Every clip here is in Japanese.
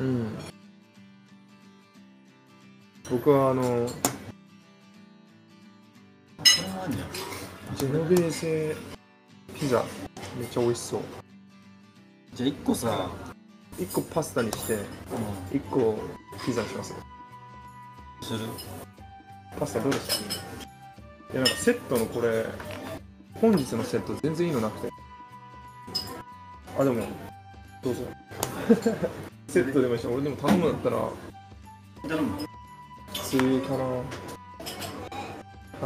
うん。僕はあのジェノベーゼピザめっちゃ美味しそう。じゃあ1個さ、1個パスタにしてう1個ピザにします。ん、する？パスタどうでした？いやなんかセットのこれ本日のセット全然いいのなくて。あでもどうぞ セットでもいいし俺でも頼むんだったら。頼む普通かな。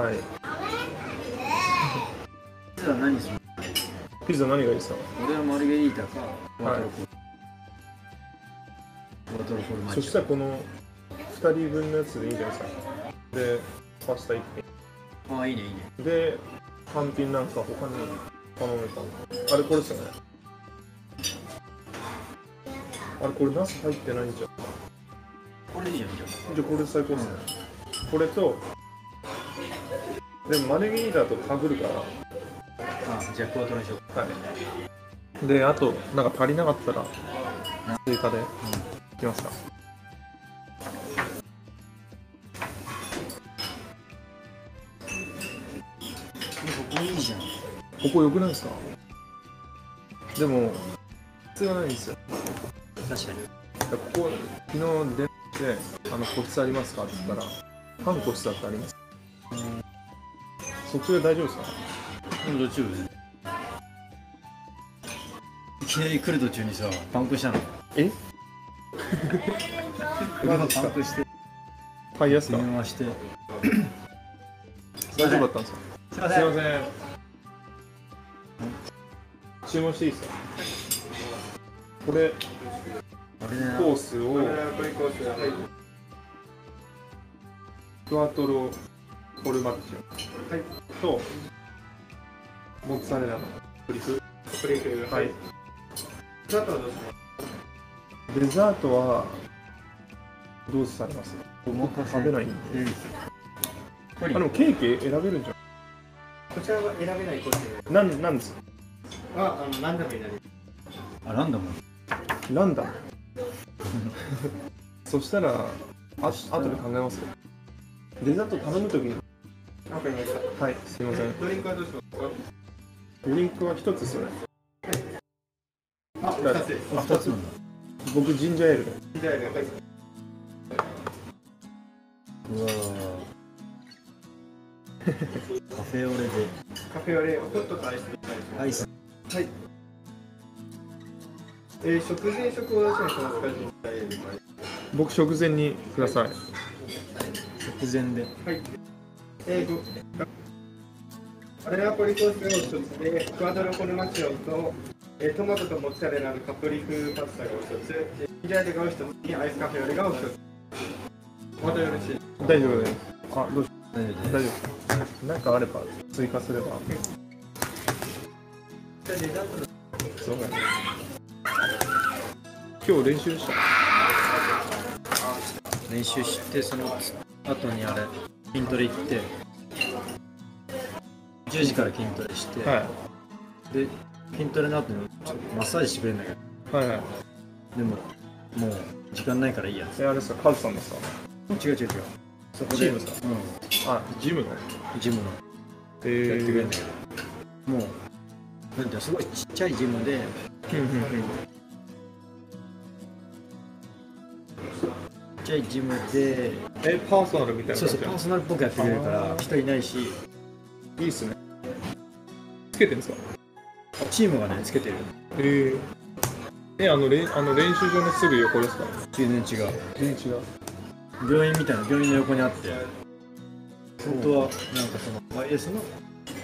はい。じゃあ何するピザ何がいいですか？俺はマルゲリータかワトロコワトロフォルマッそジしたらこの2人分のやつでいいんじゃないですか。でパスタ1ああいいねいいね。品で単品なんか他に頼むかあれこれですよねあれこれナス入ってないんじゃん。これでいいじゃんじゃあこれ最高ですね、これとでもマネギーダとかぶるからああじゃあクワトロにしよう。はいであとなんか足りなかったら追加で。いきますか。ここいいじゃん。ここ良くないですか？でも必要ないんですよ確かに。ここ昨日電話してあの個室ありますか？って言ったら半個室だってあります。そっちで大丈夫ですか？でも途中いきなり来る途中にさパンクしたの。え？パンクして。はいですか電話して。大丈夫だったんですか？すいますいません。注文していいですか？これコースをクワトロフォルマッジョ、とモッツァレラのプリク。プリクはいあとはどうしデザートはどうされます？お任せ食べないんで。うん。あでもケーキ選べるんじゃこちらは選べないコースんなんなんですはあのランダムになります。あランダムランダムそしたらあ後で考えますよ。デザート頼むときに。わかりました。はい。すいません。ドリンクはどうしますか？ドリンクは一つですよねあ、二つです。あ二つなんだ。僕ジンジャーエール。はい、うわー。カフェオレで。カフェオレホットとアイスアイス。はいえー、食前食を出しにしますかジンジャーエールはい僕食前にください。直前で。はい。えー、ごアレナポリコースを一つで、クワドロコルマチオと、えー、トマトとモッツァレラのカプリ風パスタがお一つ、えージャーエールがお一つにアイスカフェオレがお一つ。またよろしい。大丈夫です。あどうし大丈夫大丈夫です。なんかあれば追加すれば。じゃあデザートの。そうだね今日練習した？練習してその後にあれ筋トレ行って10時から筋トレして、はで筋トレの後にちょっとマッサージしてくれるんだけど。いはいはい。でももう時間ないからいいや。えあれですか？カズさんですか？違う違う違う。そこでチームですか？うん。あジムの？ジムの。えやってくれるんだけど、もうなんてすごいちっちゃいジムでうんうんうんちっちゃいジムでえパーソナルみたいなそうそうパーソナルっぽくやってくれるから人いないしいいっすね。つけてるんですか？チームがねつけてる。えー、えあのれんあの練習場のすぐ横ですか？全然違う。全然違う。病院みたいな病院の横にあって本当はなんかその YS の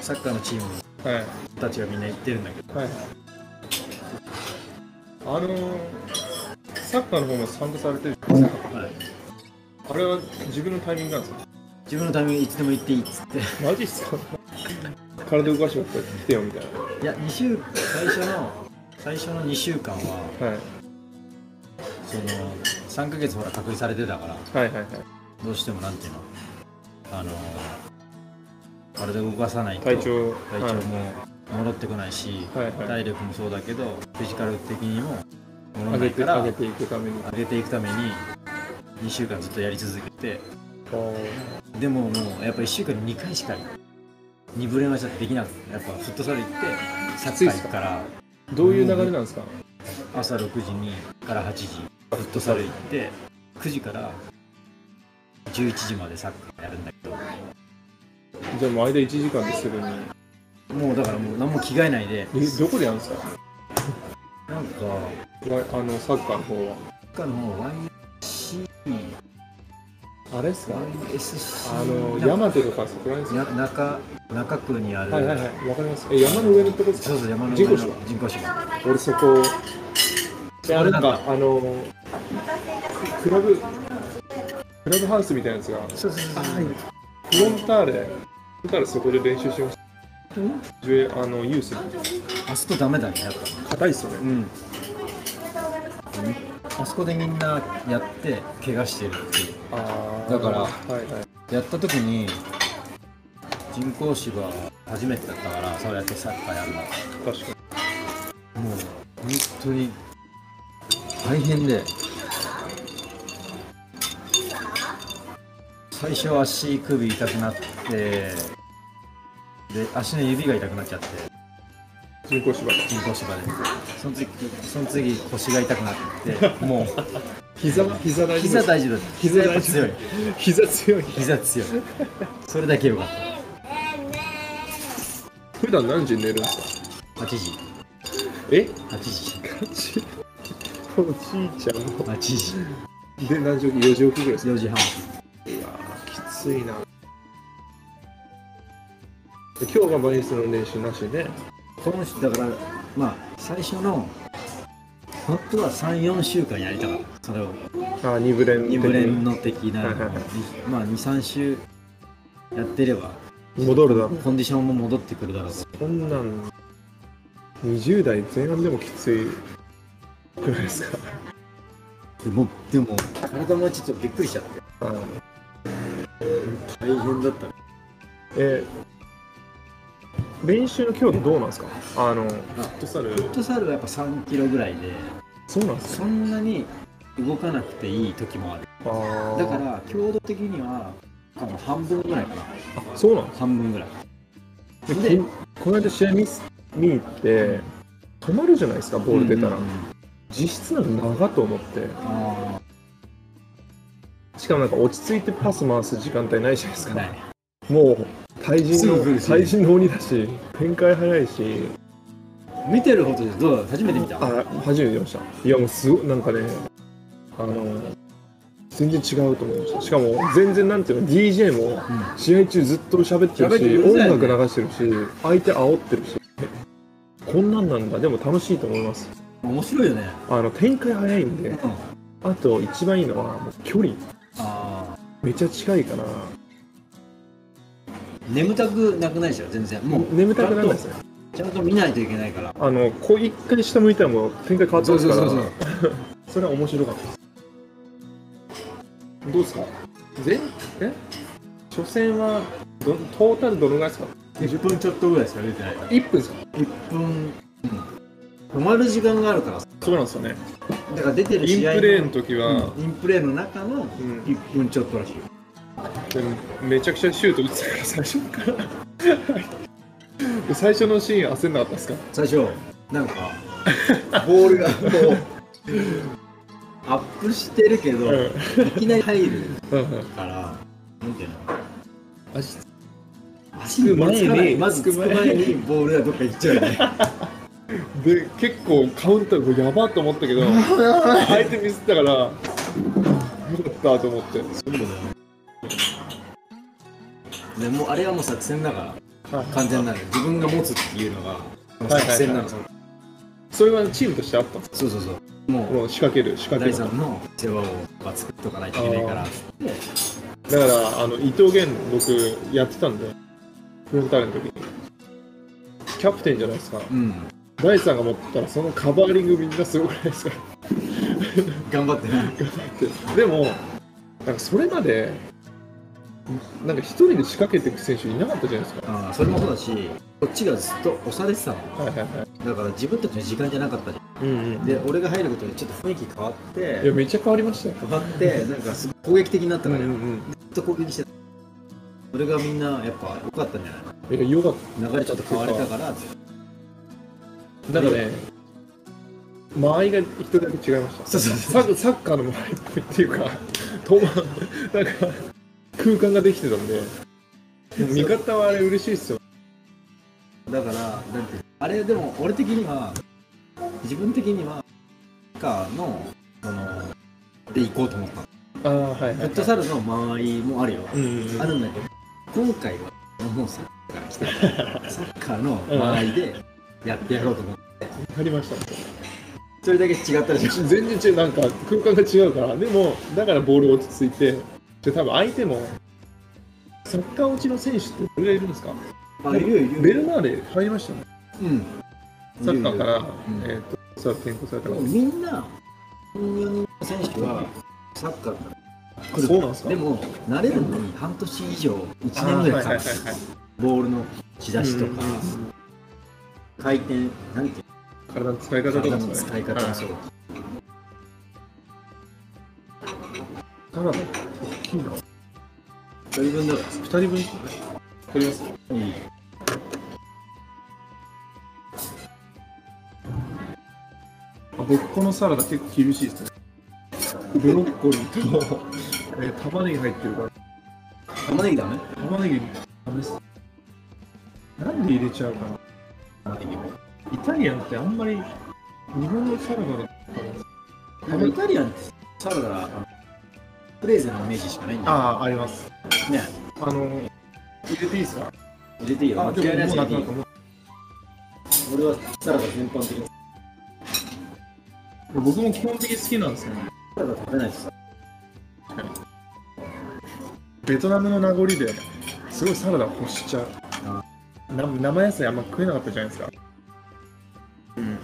サッカーのチームたちがみんな行ってるんだけど。はい。あのー、サッカーの方も参加されてるじゃないですかはい、あれは自分のタイミングなんですか？自分のためにいつでも行っていいっつって。マジっすか？体動かして来てよみたいいや2週最初の最初の2週間はなはい。その3ヶ月ほら隔離されてたからはいはいはい。どうしてもなんていうの？あの体動かさないと体調体調も戻ってこないし、はいはい。体力もそうだけどフィジカル的にも戻上げらないからて上げていくために。上げていくために2週間ずっとやり続けて。でももうやっぱ1週間に2回しか2ブレはちょっとできなくてやっぱフットサル行ってサッカー行くから。どういう流れなんですか？朝6時にから8時フットサル行って9時から11時までサッカーやるんだけど。じゃあもう間1時間ですぐに。もうだからもう何も着替えないで。えどこでやるんですか？なんかわあのサッカーの方は。サッカーの方 YC あれですか？YSC あの山手とかそこら辺です中中区にある、はいはいはい。わかります。え山の上のとこですか？そうそう山の上の人工芝。人工芝。俺そこ。いやなんかあのクラブクラブハウスみたいなやつが。そうそうそうフロンターレ。フロンターレそこで練習しましたジュエあのユースあそこダメだねやっぱ。硬いっすよね。うん。あそこでみんなやって怪我してるっていう。あー。だからはいはい。やった時に人工芝初めてだったからそうやってサッカーやるの。確かに。もう本当に大変で。最初足首痛くなってで足の指が痛くなっちゃって。人工芝人工芝で。その次その次腰が痛くなってもう。膝は膝大丈夫膝大丈夫膝やっぱ強い。膝強い。膝強い。それだけよかっ普段何時に寝るんですか？た8時。え？8時。ガチおじいちゃん。も8時。で何時？起き4時起きぐらいですか？4時半。うわーきついな。で今日がバインスの練習なしで。この人だからまあ最初の本当は34週間やりたかった。それを。あ2ブレン2ブレンの的なはいはいはい。まあ23週やってれば戻るだろコンディションも戻ってくるだろうと。こんなん20代前半でもきつい。くらいですか。でもでも体もちょっとびっくりしちゃって。あ大変だった。ねえ練習の強度どうなんですか？あのフットサル。フットサルはやっぱ3キロぐらいで。そうなんですか？そんなに動かなくていい時もある。あー。だから強度的には多分半分ぐらいかな。あそうなんです半分ぐらい。でここの間試合見す見に行って止まるじゃないですかボール出たら、うんうんうん。実質なんか長と思って。あしかもなんか落ち着いてパス回す時間帯ないじゃないですか。あないもう対人の対人の鬼だし展開早いし。見てるほどでどうだ初めて見た。あ初めて見ました。いやもうすごいなんかねあの全然違うと思いました。しかも全然なんていうの DJ も試合中ずっと喋ってるし、るうるさいね。音楽流してるし相手煽ってるし。こんなんなんだ。でも楽しいと思います。面白いよね。あの展開早いんで。うん。あと一番いいのは距離。めっちゃ近いから眠たくなくないでしょ全然。もう眠たくならないですね。ちゃんと見ないといけないから。あのこう一回下向いたらもう展開変わってますから。そうそうそうそれは面白かったです。どうですか？全？え？初戦はどトータルどのぐらいですか？10分ちょっとぐらいしか出てない1分ですか？1分、うん、止まる時間があるから。そうなんですよね。だから出てるイン試合プレーの時は、うん。インプレーの中のん。1分ちょっとらしい。よでもめちゃくちゃシュート打ってたから最初から。で 最初のシーン焦んなかったですか？最初なんかボールがこうアップしてるけど、うん。いきなり入るからなんていうの？足足に前にまずつく前ににボールがどっか行っちゃうよね。で結構カウンターやばっと思ったけど 相手ミスったからよかったと思って。そうだよでもうあれはもう作戦だから完全なる。自分が持つっていうのが作戦なの、それはチームとしてあったんですそうそうそう。もうもう仕掛ける仕掛第ける。三の世話を作っとかないといけないから。だからあの伊藤源僕やってたんでフロンターレの時に。キャプテンじゃないですか。うん。第三が持ってたらそのカバーリングみんなすごくないですか？頑張ってね。でもなんかそれまでなんか一人で仕掛けていく選手いなかったじゃないですか。ああそれもそうだしこっちがずっと押されてたのはいはいはい。だから自分たちの時間じゃなかったじゃうんうんん。で俺が入ることでちょっと雰囲気変わっいやてめっちゃ変わりましたよ。変わって なんかすごい攻撃的になったから、ずうんうん。っと攻撃してた。それがみんなやっぱ良かったんじゃないうんいやよかっ流れちょっと変われたからたなんかね間合いが一人だけ違いました。そうそうサッサッカーの間合いっぽいっていうかとまなんか空間ができてたんで味方はあれ嬉しいっすよ。だからなんていうの？あれでも俺的には自分的にはサッカーのそので行こうと思ったああはいはい、フットサルの間合いもあるよ、うんうんうん。あるんだけど今回はもうサッカー来た。からサッカーの間合いでやってやろうと思って。わかりました。それだけ違ったでしょ。全然違うなんか空間が違うから。でもだからボール落ち着いてで多分相手もサッカー落ちの選手ってどれぐらいいるんですか？あいるよいるよ。ベルナーレ入りましたね。うん。サッカーから、うん。えっ、とさ転校されたみんな4人の選手はサッカーから来る。そうなんですか？でも慣れるのに半年以上1年ぐらいかかるボールのし出しとか、回転なんていう体の使い方とか体の使い方もそう、サラダ大きいな一人分だか2人分。取ります？らいいあ僕このサラダ結構厳しいですね。ブロッコリーと、えー玉ねぎ入ってるから。玉ねぎダメ？玉ねぎダメです。なんで入れちゃうかな？玉ねぎも。イタリアンってあんまり日本のサラダだったらイタリアンってサラダプレーゼのイメージしかないんだよ。あああります。ね。あの入れていいですか？入れていいよ。あで嫌いないいもも俺はサラダ全般的に。僕も基本的に好きなんですよね。サラダ食べないとさ。ベトナムの名残ですごいサラダを欲しちゃう。あな生野菜あんま食えなかったじゃないですか。うん。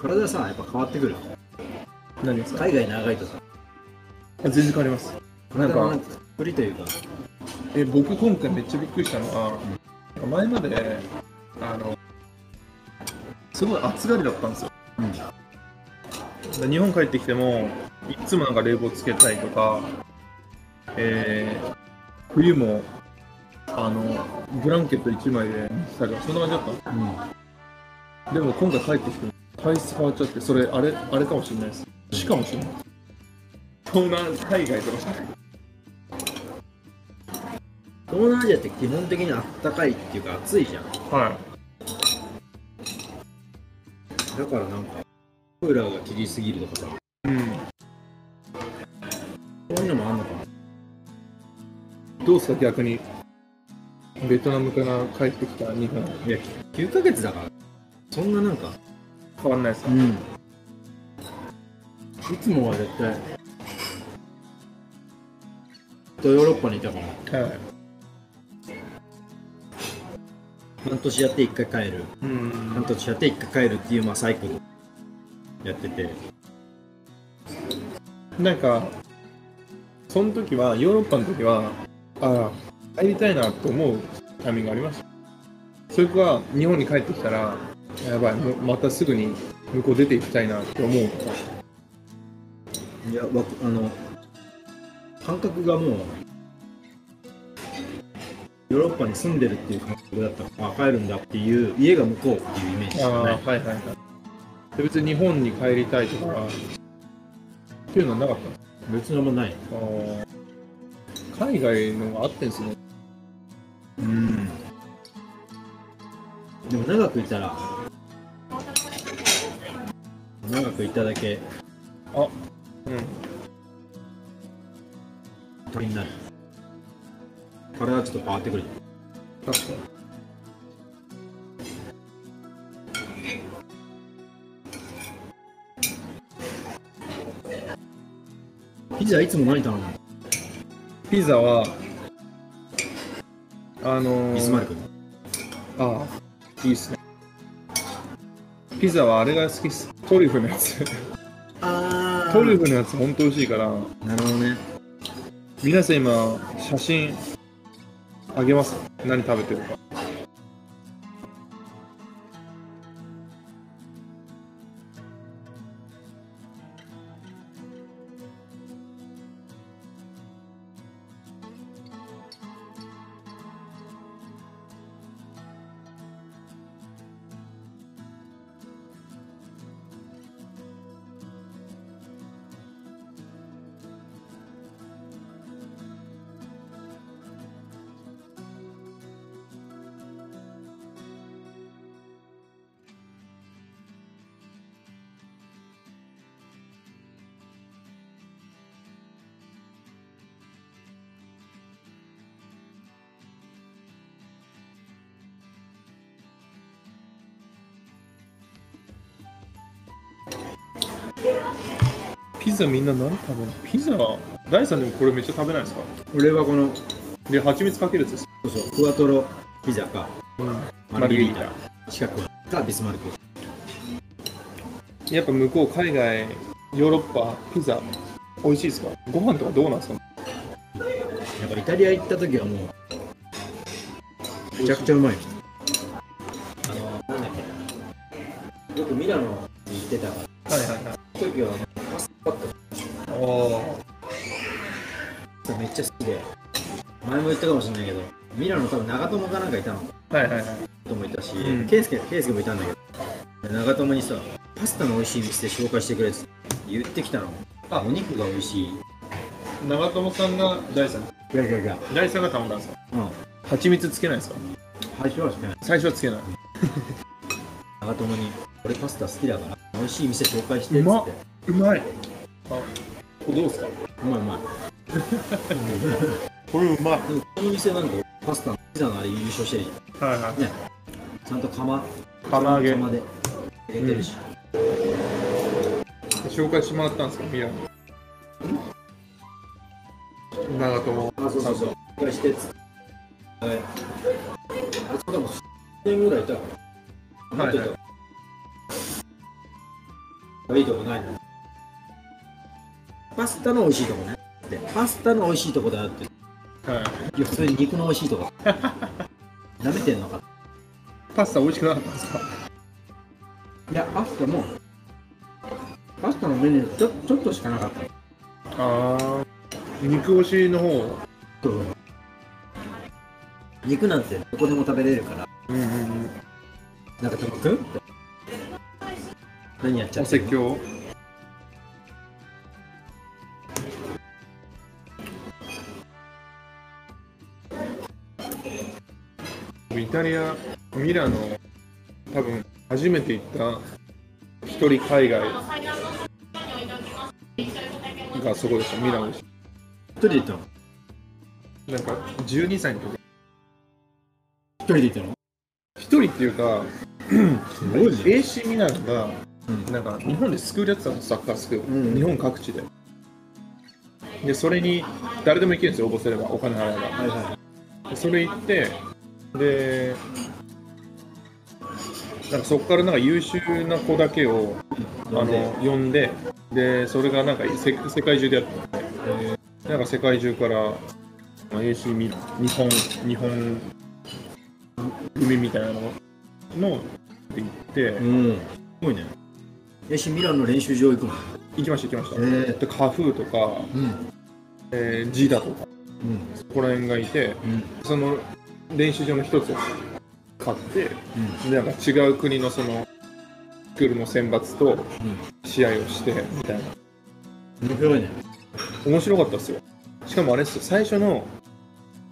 体さやっぱ変わってくる。何ですか？海外長いとさ全然変わります。なんか作りというか。え僕今回めっちゃびっくりしたのは、前まであのすごい暑がりだったんですよ。うん。で日本帰ってきてもいつもなんか冷房つけたいとか、えー冬もあのブランケット1枚で寝てたからそんな感じだったの。うん。でも今回帰ってきて体質変わっちゃってそれあれあれかもしれないです。死かもしれない東南海外とかじゃない東南アジアって基本的にあったかいっていうか暑いじゃん。はだからなんかクーラーが切りすぎるとかさ。いうん。そういうのもあんのかな。どうですか逆に？ベトナムから帰ってきた日本。いや9ヶ月だから。そんななんか。変わんないですかうん。いつもは絶対とヨーロッパにいたから。はい。半年やって1回帰る。うん。半年やって1回帰るっていうまあサイクルやってて。なんかその時はヨーロッパの時はああ帰りたいなと思うタイミングがありました？それか日本に帰ってきたらやばいまたすぐに向こう出ていきたいなって思う。いやわあの感覚がもうヨーロッパに住んでるっていう感覚だったらあ帰るんだっていう家が向こうっていうイメージしああはいいはいはい。で別に日本に帰りたいとかっていうのはなかったんです別のもない。かあー。海外のがあってんすね。うん。でも長くいたら長くいただけ。あうん鳥になる。体ちょっと変わってくる。確かにピザいつも何頼むの？ピザはあのー、ビスマルクああいいっすね。ピザはあれが好きっす。トリュフのやつ。あトリュフのやつほんと美味しいから。なるほどね皆さん今写真あげます何食べてるか。ザみんな何食べるのピザ？大さんでもこれめっちゃ食べないですか？俺はこので蜂蜜かけるやつです。そうそうクワトロピザか。うん。マルゲリータ。近くかビスマルク。やっぱ向こう海外ヨーロッパピザ美味しいですか？ご飯とかどうなんですか？やっぱイタリア行った時はもうめちゃくちゃうまい。あのなんだっけよくミラノに行ってたからなんかいたのはいはいはい。ともいたし、うん。ケイスケケイスケもいたんだけど長友にさパスタの美味しい店紹介してくれって言ってきたの。あ。お肉が美味しい。長友さんが大さん。いやいやいや。大さんが頼んだんですか？うん。蜂蜜つけないですか？最初はしない。最初はつけない。長友に俺パスタ好きだから美味しい店紹介してっつうまっ。ってうまい。あ。これどうですか？うまいうまい。これうまいこの店なんかパスタのピザのあれ優勝してるじはいはゃんね。ちゃんと釜。釜揚げ。釜で入れてるし、紹介してもらったんですかミラノ。長友。あそうそうそう。紹介してっつはい。あれそうでも10年ぐらいいた。から待ってた、い、いとこない。のパスタの美味しいとこね。でパスタの美味しいとこだよって。はい。いや普通に肉の美味しいとこ。なめてんのか？パスタ美味しくなかったんですか？いやパスタもパスタのメニューちょちょっとしかなかった。ああ肉推しの方？肉なんてどこでも食べれるから。うんうんうん。なんかたまくん何やっちゃおってんの説教？イタリアミラノ多分初めて行った一人海外がそこでした。ミラノ。でし一人で行ったの？たなんか12歳の時。一人で行ったの？一人っていうか AC ミラノがうん。なんか日本でスクールやってたの。サッカースクール、うん日本各地で。でそれに誰でも行けるんですよ。応募すれば。お金払えば。はいはでそれ行ってでなんかそこからなんか優秀な子だけをいあの呼んででそれがなんかせ世界中でやっててなんか世界中からまあ AC み日本日本組みたいなのの行ってうん。すごいね。えしミラノの練習場行くの行きました行きました、え。でカフーとか、うん。えージダとかうん。そこら辺がいてうん。その練習場の一つを買ってでなんか違う国のそのスクールの選抜と試合をしてみたいな。うん面白いね。面白かったですよ。しかもあれですよ。最初の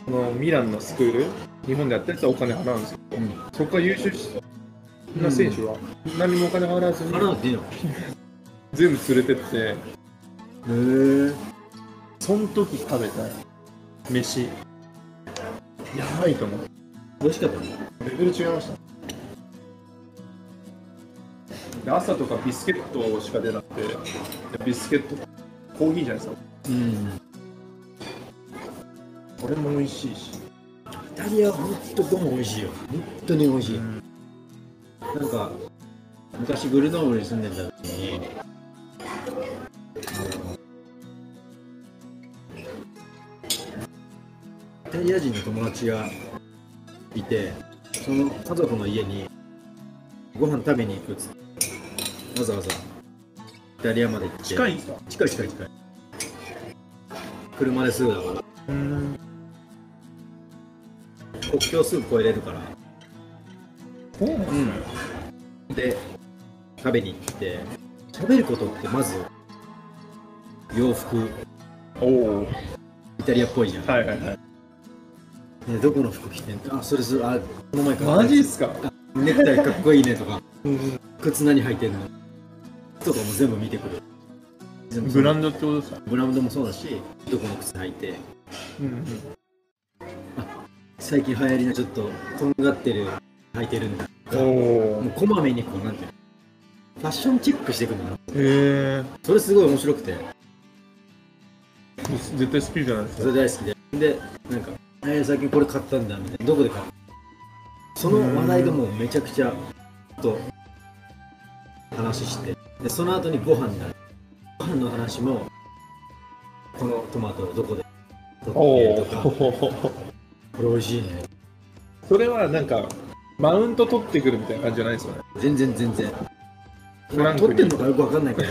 このミランのスクール日本でやったやつはお金払うんですよ。うん。そこから優秀な選手は何もお金払わずに払わなくていいの？へ全部連れてってえその時食べた飯やばいと思う。美味しかったね。レベル違いましたで朝とかビスケットしか出なくてでビスケットコーヒーじゃないですか。うん。これも美味しいし。イタリアは本当どうも美味しいよ。本当に美味しい、なんか昔グルノーブルに住んでた時にタリア人の友達がいてその家族の家にご飯食べに行くっつってわざわざイタリアまで行って近いんですか？近い近い近い。車ですぐだからうん国境すぐ越えれるから。そうなんですね、で食べに行って食べることってまず洋服。おおイタリアっぽいじゃん、はいはいはいね、どこの服着てんあそれそれあこの前から。マジっすか？ネクタイかっこいいねとか。うん。靴何履いてんの？とかも全部見てくる。ブランドってことですか？ブランドもそうだしどこの靴履いて。うん最近流行りのちょっととんがってる履いてるんだ。うんおおもうこまめにこうなんていうの。ファッションチェックしてくるのへえそれすごい面白くて。絶対好きじゃないですそれ大好きで。でなんか「えー、最近これ買ったんだ」みたいな。どこで買ったその話題がもうめちゃくちゃと話して。でその後にご飯になる。ご飯の話もこのトマトをどこで取おってとか。おこれ美味しいね。それはなんかマウント取ってくるみたいな感じじゃないですよね。全然全然。取ってんのかよくわかんないけど。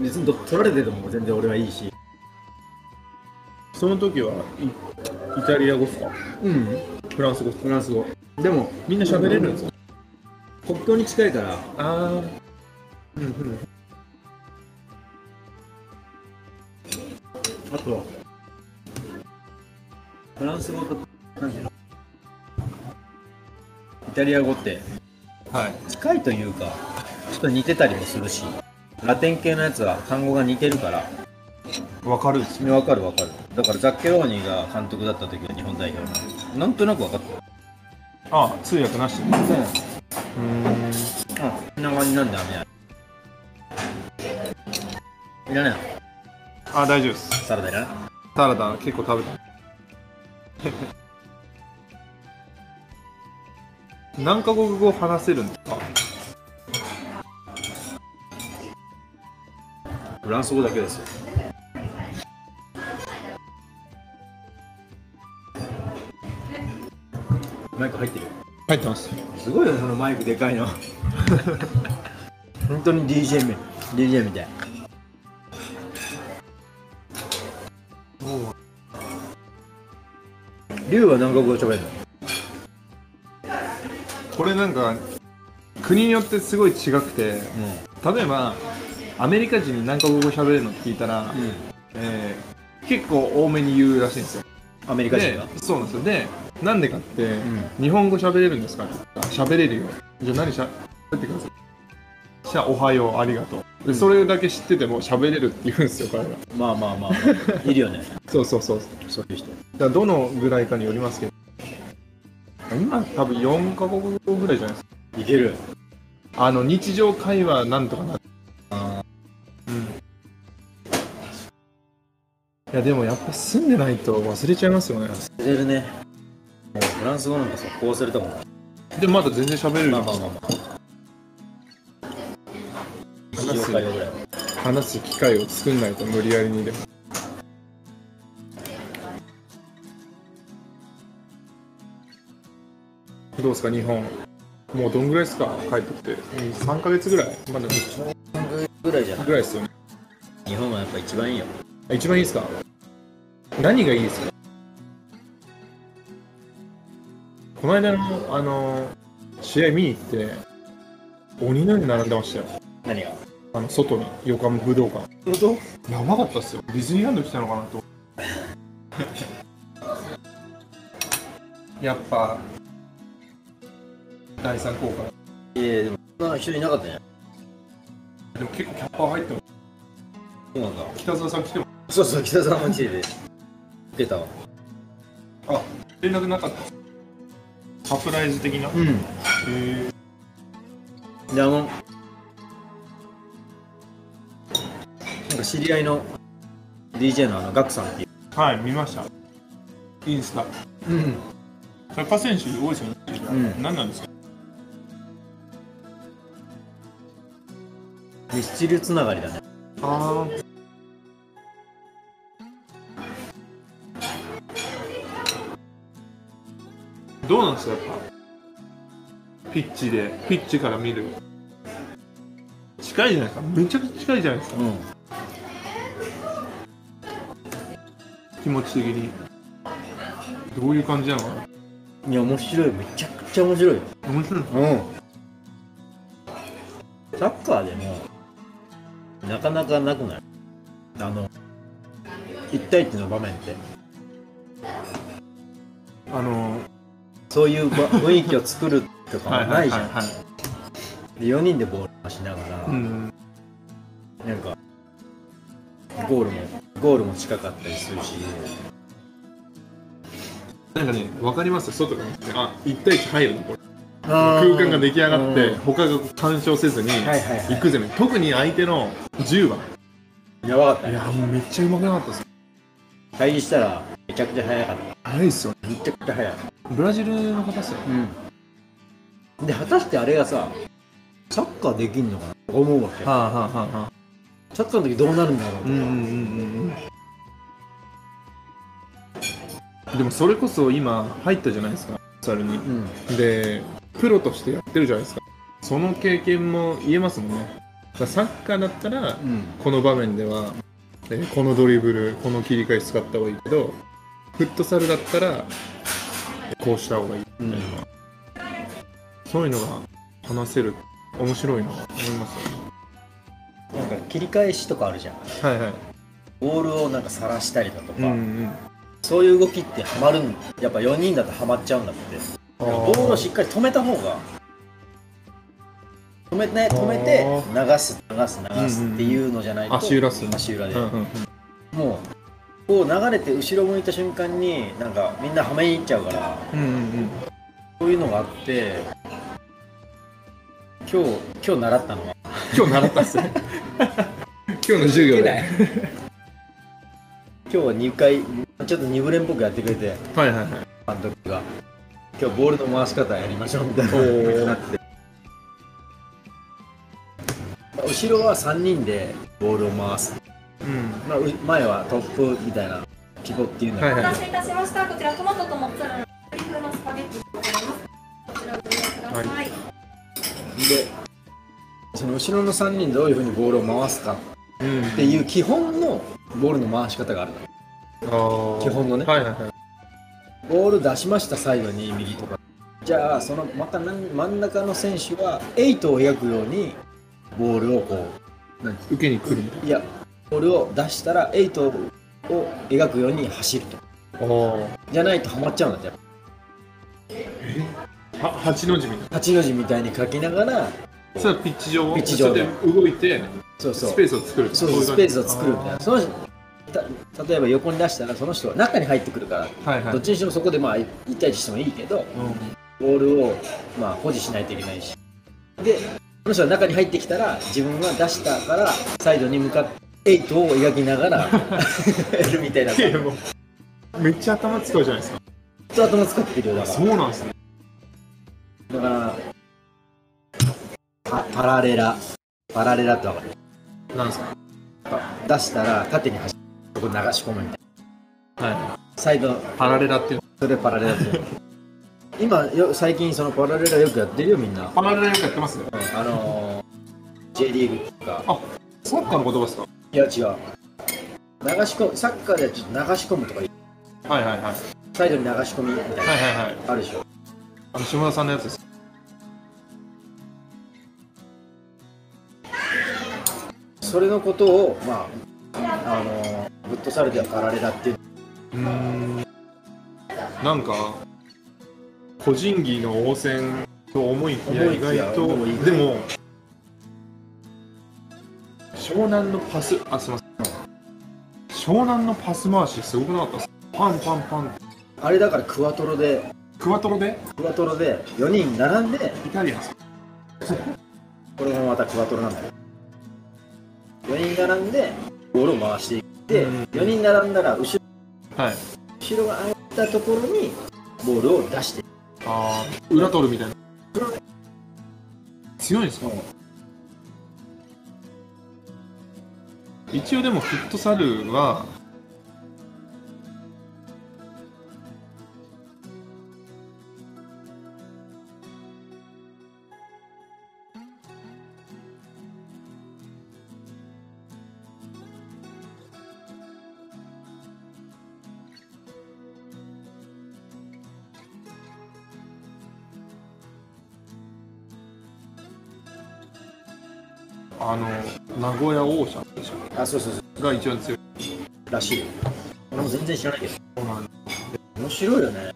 別にど取られてても全然俺はいいしその時はいイタリア語っすか？うん。フランス語。フランス語。でもみんな喋れるんですか国境に近いから。ああうんうんあとフランス語と何？ていうのイタリア語ってはい。近いというかちょっと似てたりもするしラテン系のやつは単語が似てるからわかるわかるわかる。だからザッケローニが監督だった時は日本代表のなんとなく分かった。よああ通訳なしで。うーんあこんな感じなんだねいらないの？あ大丈夫です。サラダいらない？サラダ結構食べた。何カ国語話せるんですか？フランス語だけですよマイク入ってる。入ってます。すごいよねそのマイクでかいの。本当に DJ み DJ みたいリュウは何カ国語喋るの？これなんか国によってすごい違くて例えばアメリカ人に何カ国語喋れるのって聞いたら、うん、えー結構多めに言うらしいんですよ。アメリカ人でがそうなんですよ。でなんでかって、ん。日本語喋れるんですか喋れるよ。じゃあ何しゃべってください。じゃあおはようありがとう。で、それだけ知ってても喋れるって言うんですよ彼らまあまあまあ、いるよね。そうそうそう。そういう人。だどのぐらいかによりますけど。今多分4カ国語ぐらいじゃないですか。いける。あの日常会話なんとかなあうん。いやでもやっぱ住んでないと忘れちゃいますよね。あれるね。もうフランス語なんか速攻忘れたもん。でまだ全然喋れるまあまあまあまあ。話ぐらいは話す機会を作んないと無理やりにでも。どうですか日本。もうどんぐらいですか帰ってきて。3ヶ月ぐらい。まだぐらいじゃない？ぐらいですよね。日本はやっぱ一番いいよ。一番いいですか？何がいいですか？この間のあの試合見に行って鬼のように並んでましたよ。何が？あの外に横浜武道館。本当？やばかったっすよ。ディズニーランド来たのかなと。やっぱ第三公開。いやでもそんな人いなかったねでも結構キャッパー入ってもそうなんだ。北澤さん来てもそうそう北沢も来てて。出たわ。あ連絡なかったサプライズ的な。へうん。えであのなんか知り合いの DJ のあのガクさんっていう。はい見ました。インスタ。うん。サッカー選手多いですよね、うん。何なんですか？ミスチルつながりだね。ああなんですかやっぱ。ピッチでピッチから見る。近いじゃないですか。めちゃくちゃ近いじゃないですか。うん。気持ち的に。どういう感じなの？かないや面白い。めちゃくちゃ面白い。よ面白いうん。サッカーでもなかなかなくない？あの1対1の場面ってそういうば雰囲気を作るとかもないじゃん。はいで4人でボールをしながら、うん。なんかゴールもゴールも近かったりするし。なんかね分かります？よ外で見て。あ一1対1入るの？これ。空間が出来上がってうん。他が干渉せずにはいはいはい。行くぜ特に相手の10番。やばかったね。いやもうめっちゃうまくなかったです。退院したらめちゃくちゃ速かっ早いっすよためちゃくちゃ速いブラジルの方っすようん。で果たしてあれがさサッカーできんのかなと思うわけ。はあはあはあはあ。サッカーの時どうなるんだろううんうんうんうん。でもそれこそ今入ったじゃないですかサルに。うん。でプロとしてやってるじゃないですか。その経験も言えますもんね。サッカーだったらうん。この場面ではえこのドリブルこの切り返し使った方がいいけどフットサルだったらこうした方がいいみたいな、そういうのが話せる。面白いなと思いますよね。なんか切り返しとかあるじゃん。はいはい。ボールをなんか晒したりだとか、うんうん。そういう動きってハマるんやっぱ4人だとハマっちゃうんだって。ボールをしっかり止めた方が止め,、ね、止めて流す流す流すっていうのじゃないと、足裏っす。ね足裏で、うんうんうん。もうこう流れて後ろ向いた瞬間になんかみんなはめに行っちゃうからうんうんうん。そういうのがあって今日今日習ったのは。今日習ったっすね。今日の授業で。今日は2回ちょっと2部連っぽくやってくれてはいはいはい。監督が今日ボールの回し方やりましょうみたいな。なって後ろは3人でボールを回す、うん。まあ、う前はトップみたいなピボっていうんだけど、はい。お待たせいたしました。こちらトマトとモッツァレラのトリプルのスパゲッティでございます。こちらご利用ください。はでその後ろの3人どういうふうにボールを回すかうんっていう基本のボールの回し方があるの。あー基本のね。はいはいはい。ボール出しましたサイドに右とか。じゃあそのまた真ん中の選手は8を描くようにボールをこう何？受けに来るみたいいやボールを出したら8を描くように走ると。じゃないとハマっちゃうんだって。あは八の字みたい八の字みたいに書きながらなそれはピッチ上ピッチ上で。動いてそうそう。スペースを作るそうそうスペースを作るみたいな。その例えば横に出したらその人は中に入ってくるから、はいはい。どっちにしてもそこでまあ1対1してもいいけどボールをまあ保持しないといけないし。でその人が中に入ってきたら自分は出したからサイドに向かって8を描きながら やるみたいな。めっちゃ頭使うじゃないですか。ずっと頭使ってるよだかそうなんですね。らだからパパラレラ。パラレラってわかる？なんですか？出したら縦に走る。そこに流し込むみたいな。はサイドいパラレラっていう。それパラレラって。いう今よ最近そのパラレラよくやってるよみんな。パラレラよくやってますよ。あのー、J リーグとか。あサッカーの言葉ですか？いや違う。流し込むサッカーでちょっと流し込むとかはいはいはいはい。サイドに流し込みみたいな、はいはいあるでしょ。あの下田さんのやつです。それのことをまああのー、フットサルではパラレラっていう。うーん。なんか個人技の応戦と思いきや意外とでも湘南のパス。あすいません。湘南のパス回しすごくなかったです。パンパンパン。あれだからクワトロで。クワトロで？クワトロで。4人並んで。イタリアンこれもまたクワトロなんだよ。4人並んで。ボールを回していって。うん。4人並んだら後ろ。はい。後ろが空いたところに。ボールを出して。ああ裏取るみたいな。強いんですか？一応でもフットサルはあそうそうそょが一番強い。うらしいよ。俺も全然知らないけど。そうなんで面白いよね。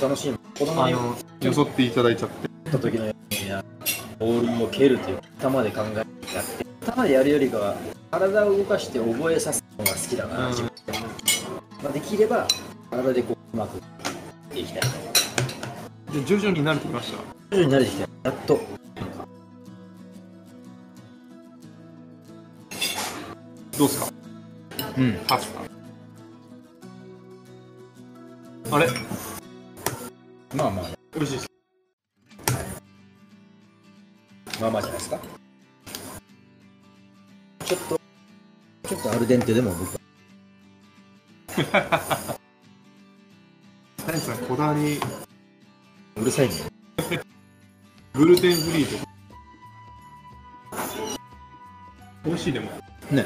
楽しい子供によそっていただいちゃって。った時のようにボールを蹴るという頭で考えてやって。頭でやるよりかは体を動かして覚えさせるのが好きだから、うん。自分まあ、できれば体でこううまくできたい。じゃあ徐々に慣れてきました？徐々に慣れてきてやっとどうですか？うん。パスタ。あれ？まあまあ。美味しいです。まあまあじゃないですか？ちょっとちょっとアルデンテでも僕は。何さんこだわり？うるさいね。グルテンフリーとか。美味しいでも。ね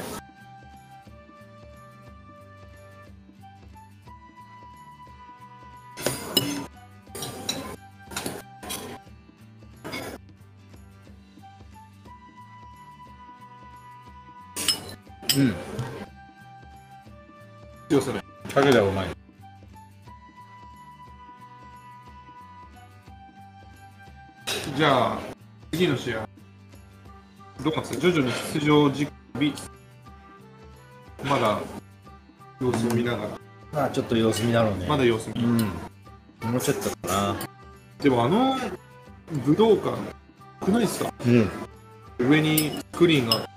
々に出場時日。まだ様子を見ながら、まあちょっと様子見だろうね。まだ様子見、うん。もうちょっとかな。でもあの武道館少ないですか？うん。上にスクリーンが。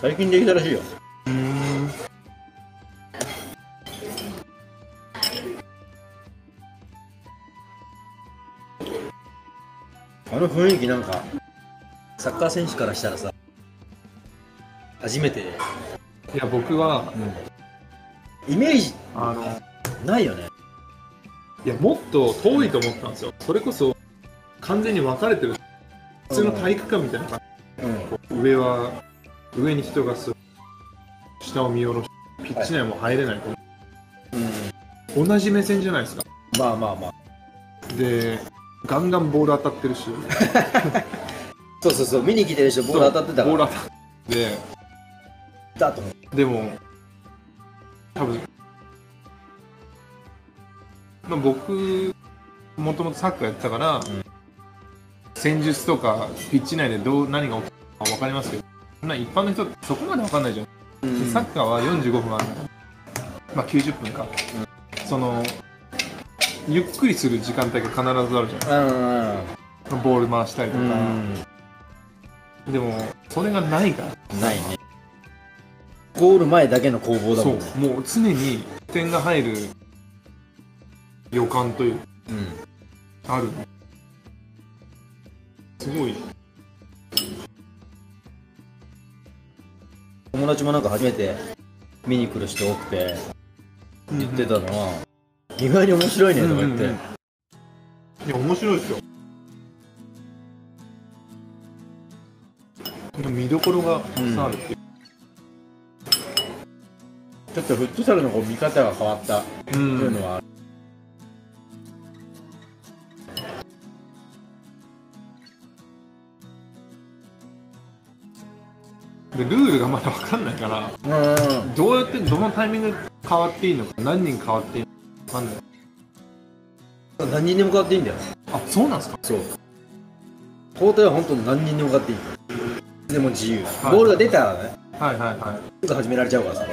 最近できたらしいよ。うん。あの雰囲気なんかサッカー選手からしたらさ初めて、いや僕はイメージあのないよね。いやもっと遠いと思ったんですよ。それこそ完全に分かれてる。普通の体育館みたいな感うん。じ上は上に人が座る下を見下ろしピッチ内も入れないと。うん。同じ目線じゃないですか。まあまあまあ。でガンガンボール当たってるし。そうそうそう。見に来てる人ボール当たってたから。ボール当たってだと思う。でも多分まあ僕もともとサッカーやってたから、ん戦術とかピッチ内でどう何が起きるか分かりますけどそんな一般の人ってそこまで分かんないじゃん、でサッカーは45分あるまあ90分か、そのゆっくりする時間帯が必ずあるじゃうんんボール回したりとか、でもそれがないから。ないねゴール前だけの攻防だそもんね。うもう常に点が入る予感という。かうん。あるすごい。友達もなんか初めて見に来る人多くて言ってたのは、意外に面白いねとか言って、うんうんいや面白いですよ。見どころがたくさんあるっていう、ちょっとフットサルのこう見方が変わったってうんいうのはある、でルールがまだ分かんないからうん。どうやってどのタイミングで変わっていいのか何人変わっていいのか分かんない。何人でも変わっていいんだよ。あそうなんですか？そう。交代は本当に何人でも変わっていい。でも自由、い。ボールが出たらね。はいはいはい。すぐ始められちゃうからさ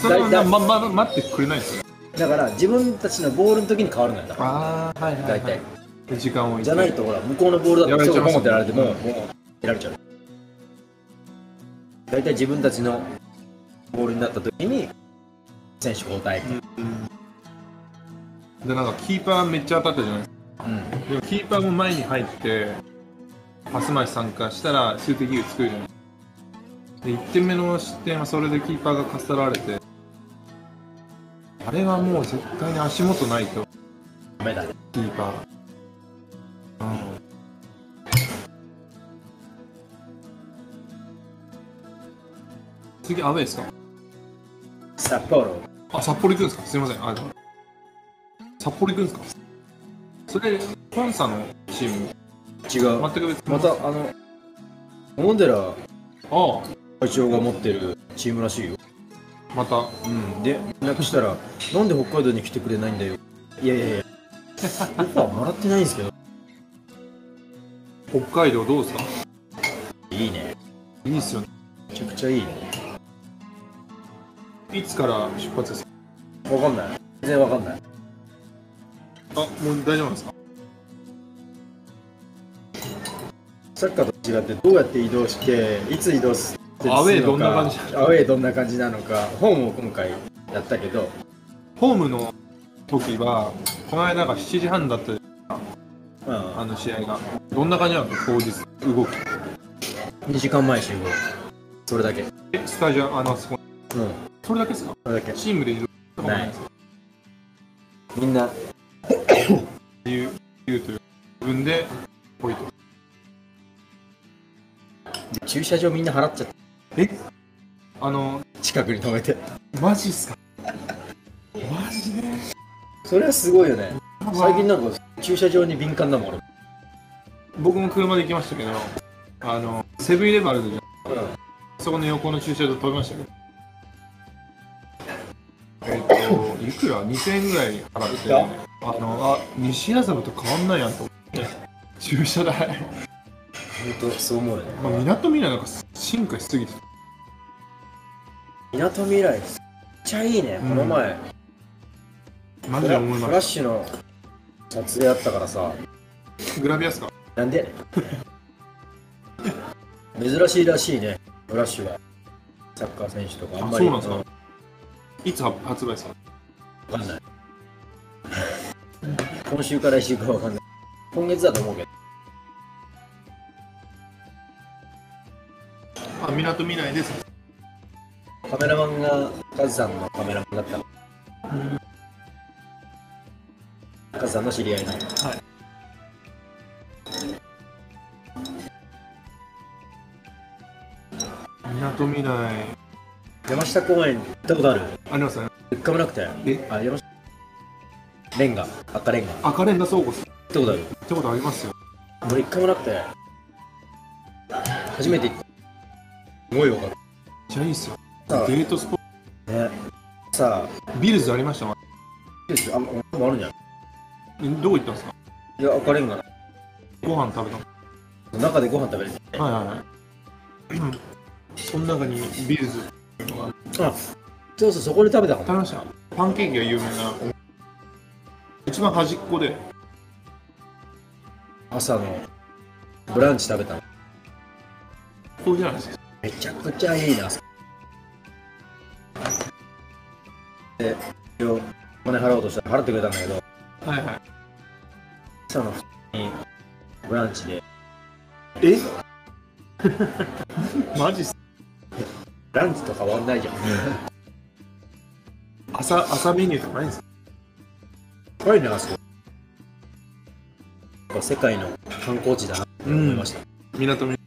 それはだいまま待ってくれないんですよだから自分たちのボールの時に変わるのよ。だから。ああはいはい、はい、大体。で時間をじゃないとほら向こうのボールだやられちゃいますポンってやられてもうん。もうやられちゃう。大体自分たちのボールになった時に選手交代でなんかキーパーめっちゃ当たったじゃないですか。うん。でもキーパーも前に入ってパス回し参加したら数的優作るじゃないで1点目の失点はそれでキーパーがかっさられてあれはもう絶対に足元ないと。ダメだねキーパー。うん。次アウェイですか？札幌。あ札幌行くんですか？すいません。あ札幌行くんですか？それコンサのチーム？違う。全く別。またあの小野寺ああ。会長が持ってるチームらしいよまた。うん。で連絡したら「なんで北海道に来てくれないんだよ」いやいやいや。オファーもらってないんですけど。北海道どうですか？いいね。いいっすよね。めちゃくちゃいいね。いつから出発ですか？わかんない。全然わかんない。あもう大丈夫ですか？サッカーと違ってどうやって移動していつ移動すアウェーどんな感じアウェーどんな感じなのか。ホームを今回やったけど。ホームの時はこの間が7時半だったまあの試合が。どんな感じなの？当日動き。2時間前集合。それだけ。うんえスタジアムあのそこそれだけですか？それだけ。チームで移動とかもないですか？みんな。理由理由という。自分でポイント。駐車場みんな払っちゃったえ？あの近くに止めて。マジっすか？マジで？それはすごいよね。最近なんか駐車場に敏感だもん俺。僕も車で行きましたけどあのセブンイレブンあるじゃん。そこの横の駐車場飛びましたけど。えっといくら？2000円ぐらい払って。ああのあ西麻布と変わんないやんと思って。駐車代本当そう思うよね。まあ、港未来なんか進化しすぎてみなとみらいめっちゃいいね、うんこの前。マジで思いましフラッシュの撮影あったからさ。たグラビアっすか？なんで？珍しいらしいねフラッシュがサッカー選手とか。あんまり。あそうなんですか？いつ発発売ですかわかんない。今週から1週間わかんない。今月だと思うけどあ港未来ですカメラマンがカズさんのカメラマンだったの。カズさんの知り合いのはい。港未来山下公園行ったことある？ありますね。一回もなくて。え？あ山下。レンガ。赤レンガ。行赤レンガ倉庫っす。ったことある？行ったことありますよ。俺一回もなくて。初めて行った。すごいよかっじゃあいいっすよ。たデートスポッたね。さあ。トビルズありました？いいですよあもうもあるんじゃん。えどこ行ったんですか？いや赤レンガご飯食べたの。中でご飯食べれて。はいはいはい。う んその中にビルズあそうそうそこで食べたかも。食べました？パンケーキが有名な一番端っこで。朝のブランチ食べたの。ここじゃないです。かめちゃくちゃいいな。で今日お金払おうとしたら払ってくれたんだけどはいはい。朝の普通にブランチで。え？マジっす？ランチと変わんないじゃん。朝朝メニューとかないんですか？怖いねあそこ世界の観光地だなと思いました、港み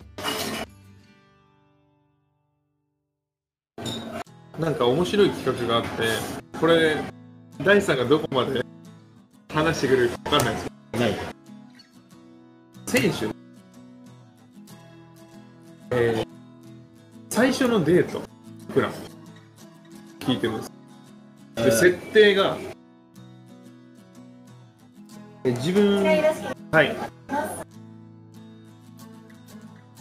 なんか面白い企画があってこれ大さんがどこまで話してくれるか分かんないですけないど。選手、えー最初のデートプラン聞いてるんです。で、えー設定がえ自分はい。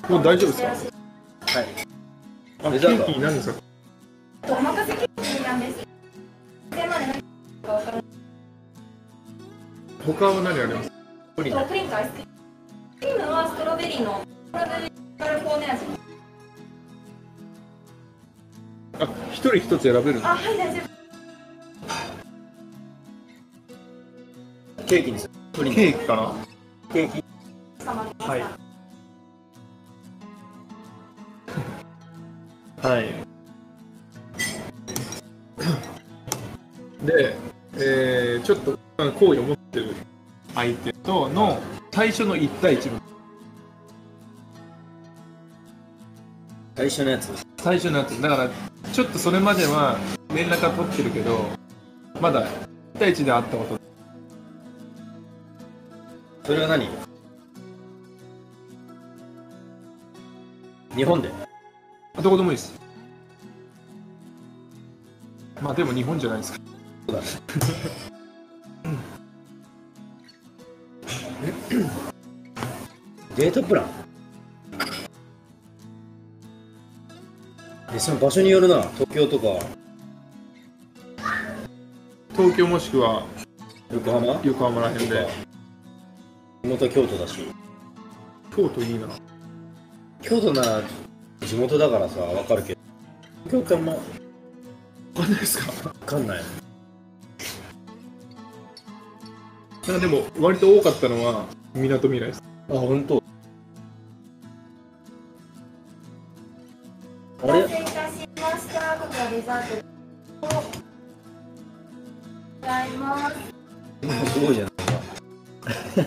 もう大丈夫ですか？はい。あ、ケーキに何ですか？なんです。でまで何かわからない。他は何ありますプリンとプリンとアイスクリーム。クリームはストロベリーのストロベリーカルポーネ味。あ、一人一つ選べるのあ、はい大丈ケーキにするプリンケーキかなケーキ。はいはいで、えー、ちょっと好意を持ってる相手との最初の1対1の。最初のやつ。最初のやつ。だからちょっとそれまでは連絡は取ってるけどまだ1対1で会ったこと。それは何？日本で？どこでもいいです。まあでも日本じゃないですかそうだデートプラン。でその場所によるな。東京とか。東京もしくは横浜？横浜ら辺で。地元京都だし。京都いいな。京都なら地元だからさ分かるけど。京都あんま。わかんないですか？分かんないなんかでも割と多かったのはみなとみらいです。あ本当。あお待れ？たせいたしました。こちらデザートをございます。すごいじゃない失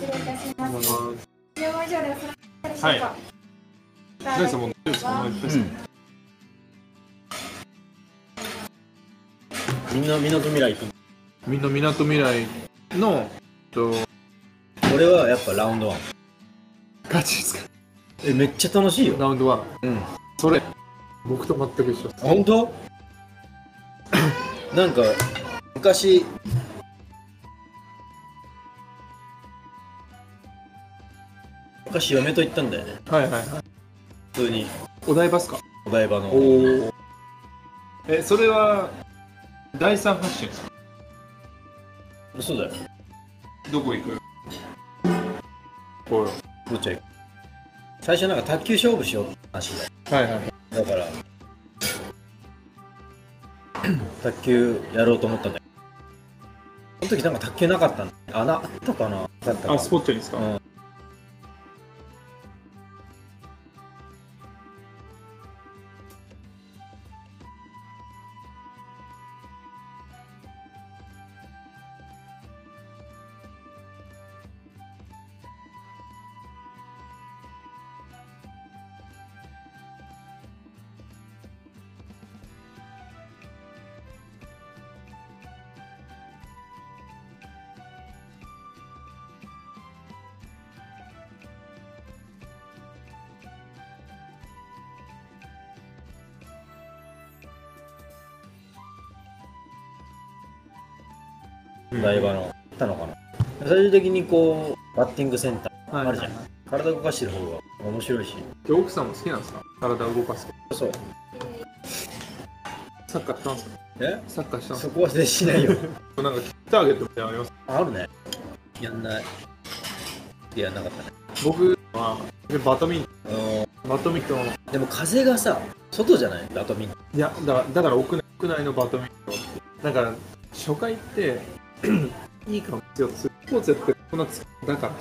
礼いたします。注文以上でお済みでしょうか？はい大ん。ですかみんなみなとみらい行くみんなみなとみらいのえっと俺はやっぱラウンドワン。ガチですか？えめっちゃ楽しいよ。ラウンドワン。うん。それ僕と全く一緒です。本当？なんか昔昔嫁と行ったんだよね。はいはいはい。普通に。お台場っすか？お台場の。おおえそれは第三発信ですか？嘘だよ。どこ行く？こどっちへ行く？最初なんか卓球勝負しようって話うはいはい。だだから卓球やろうと思ったんだよその時なんか卓球なかったんだあなあったかな？なかったかあスポッチャにですか、うん的にこうバッティングセンターはい。あるじゃん。体動かしてる方が面白いし。で奥さんも好きなんですか？体を動かすとそう。サッカーしたんですか？え？サッカーしたんですそこはでしないよ。か なんかターゲットみたいなのあります？あるね。やんない。やんなかったね。僕はでバドミント。ンバドミント。ンでも風がさ外じゃない？バドミント。ンいやだからだから屋内屋内のバドミントンだから初回って いいかもよスポーツやってこんなつだから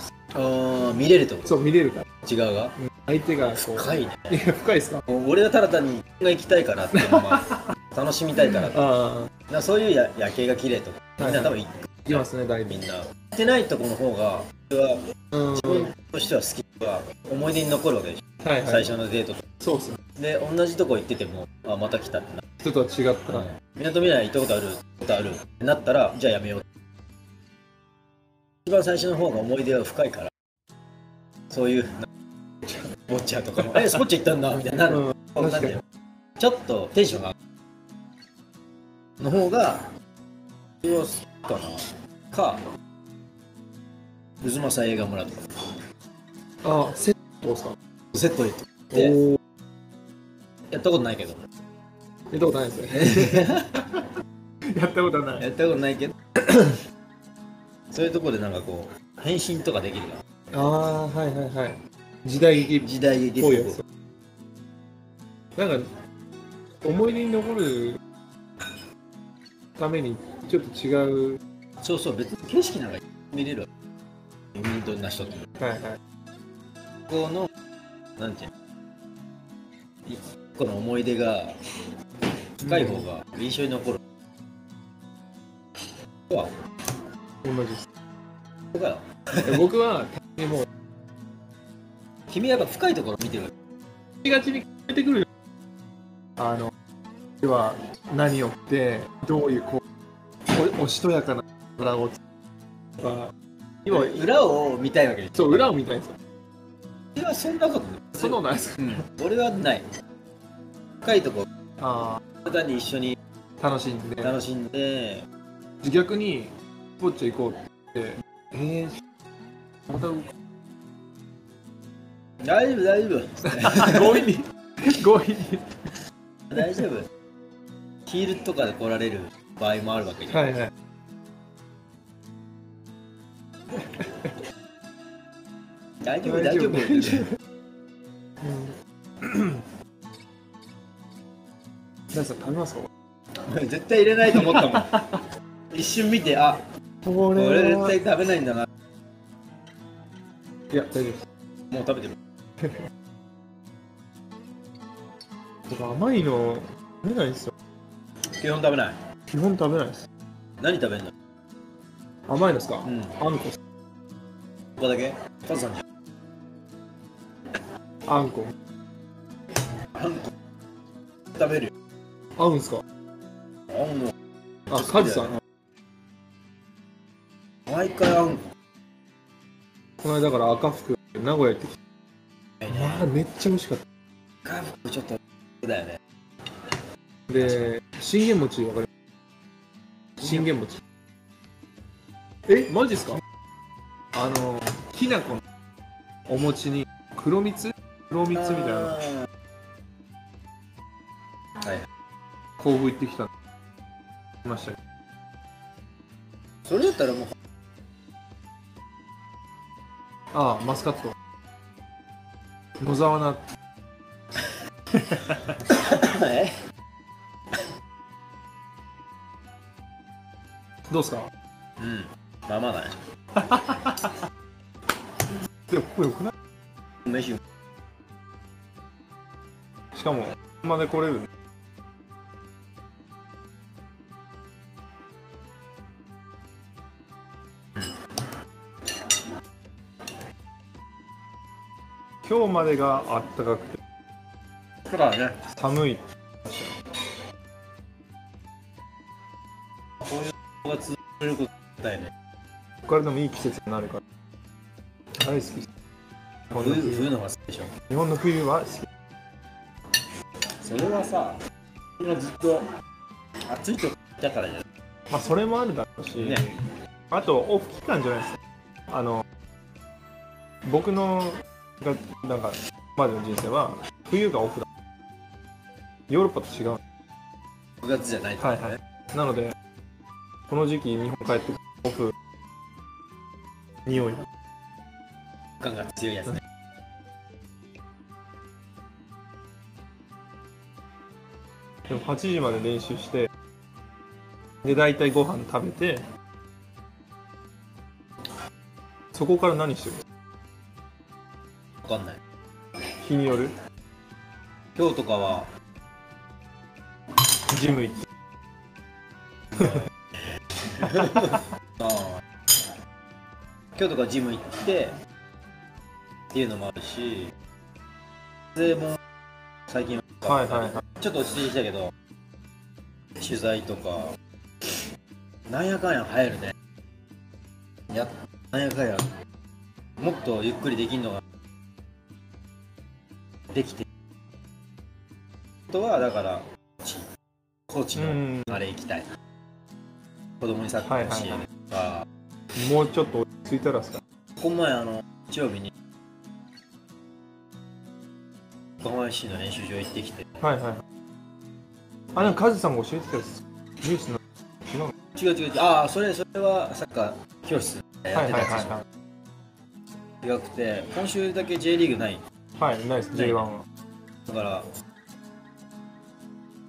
ああ見れるってこと？そう見れるから。内側が？相手が深いね。いや深いですか？俺はただ単にが行きたいからっていうのは 楽しみたいからだかああらそういうや夜景が綺麗とかみんな多分行きますね大体みんな。行ってないとこの方が自分としては好きは思い出に残るわけでしょ、はいはい。最初のデートとそうっすね。で同じとこ行っててもあまた来たってな人とは違ったら、みなとみらい行ったことあることあるってなったらじゃあやめよう一番最初の方が思い出は深いから。そういうなボッチャーとかも「えスポッチャ行ったんだ」みたいになる、うんちょっとテンションがの方が僕は好きかな。か渦政映画村とか。ああセットですか？セットで行って。やったことないけど。やったことないですね。やったことない。やったことないけどそういうとこでなんかこう変身とかできるからああはいはいはい。時代劇。っ時代劇っぽいなんか思い出に残るためにちょっと違う。そうそう別に景色なんか見れるわ。け見とな人ってはいはい。このなんていうの一個の思い出が深い方が印象に残る、ここは同じです。ここがで僕はでも君はやっぱ深いところ見てる。わけがちに出てくるあのでは何をってどういうこうおおしとやかな裏をとか。今裏を見たいわけでしょそう裏を見たいんですよ。俺はそんなことない。そんなことないです。かうん。俺はない。深いとこあ単に一緒にあ楽しんで。楽しんで。逆にスポッチャ行こうって。えー、また大丈夫大丈夫。強引に。強引に。大丈夫。ヒールとかで来られる場合もあるわけじゃん、はいはい。大丈夫大丈夫。大 さん食べますか？絶対入れないと思ったもん。一瞬見てあここれれは絶対食べないんだな。いや大丈夫です。もう食べてる。僕甘いの食べないですよ。基本食べない。基本食べないです。何食べんの？甘いのですか、うん。あんこここだけ？カズさんじあんこ。あんこ。食べるよ。合うんすか？あんの。あカズさん毎回あんここの間だから赤福名古屋行ってきてまあめっちゃ美味しかっカフちょっとだよね。たで信玄餅わかります？信玄餅。えマジっすか？あのきな粉のお餅に黒蜜？黒蜜みたいな。はい。甲府行ってきた。いましたそれだったらもうああマスカット。野沢菜。え どうっすか？うん。まあまあだね。でもここよくない？飯。しかもまで来れる今日までがあったかくて。そうだね。寒い。こういうのが続けることだよね。ここからでもいい季節になるから。大好き。冬冬冬の方が好きでしょ。日本の冬は好き。それはさ今ずっと暑いとこだからじゃないまあそれもあるだろうし、ね。あとオフ期間じゃないですあの僕のがなんかまでの人生は冬がオフだ。ヨーロッパと違う。9月じゃない。とはいはい。なのでこの時期日本帰ってオフ匂い感が強いやつね。でも8時まで練習してで大体ご飯食べてそこから何してるわかんない。日による？今日とかは。ジム行って。今日とかジム行って。っていうのもあるし。でも最近は。いはいはい。ちょっと落ち着いてきたけど。取材とか。なんやかんや入るね。やなんやかんや。もっとゆっくりできんのができて。あとはだからコーチのうん。あれ行きたい、子供にサッカー教えるとか、もうちょっと落ち着いたらですか？この前あの日曜日に横浜市の練習場行ってきて。はいはいはい。あなんかカズさんが教えてたやつニュースの。違うの違う違う。ああそれそれはサッカー教室でやってたやつは違くて今週だけ J リーグないいはいはいナイス J1 は。だから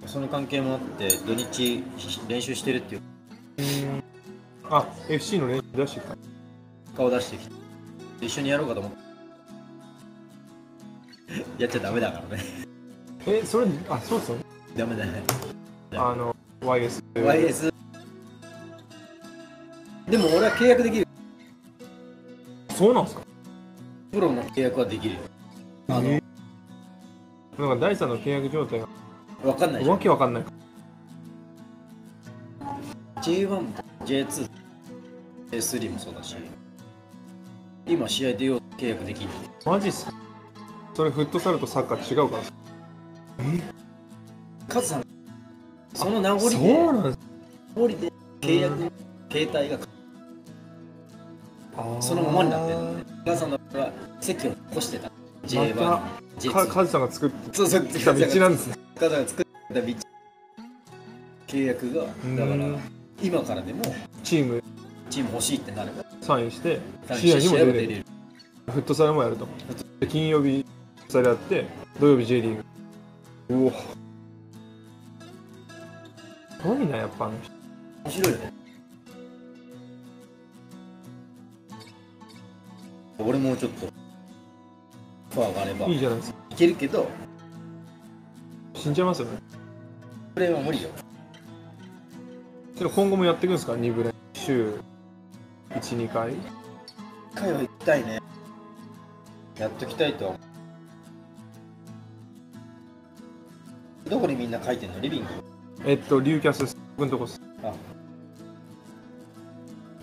その関係もあって土日練習してるっていう。うんあ FC の練習出してきた。顔出してきて一緒にやろうかと思って。やっちゃダメだからね。えそれあそうですよね。ダメだね。あの YS YS でも俺は契約できる。そうなんですか。プロの契約はできるよあのえなんか第三の契約状態が分かんないでしょわけわかんない。J1 J2 J3 もそうだし今試合出よう契約できるマジっすか？それフットサルとサッカー違うから。カズさんその名残でそうなんです。名残で契約携帯がそのままになってるのね。カズさんの場合は席を残してた J1 か J2 カズさんが作ってきた道なんですね。カズさんが作った道。契約がだからうん今からでもチーム。チーム欲しいってなればサインして試試合にも出れる。フットサルもやるとで金曜日フットサルやって土曜日 J リーグ。うお。すごいなやっぱあの人。面白いよね。俺もちょっとファーがあれば。いいいじゃないですか。けるけど。死んじゃいますよね。これは無理よ。けど今後もやっていくんですか？2部連週12回。一回は行きたいね。やっときたいとは思う。どこにみんな書いてんの？リビング？えっとリューキャス僕のとこっす。あ。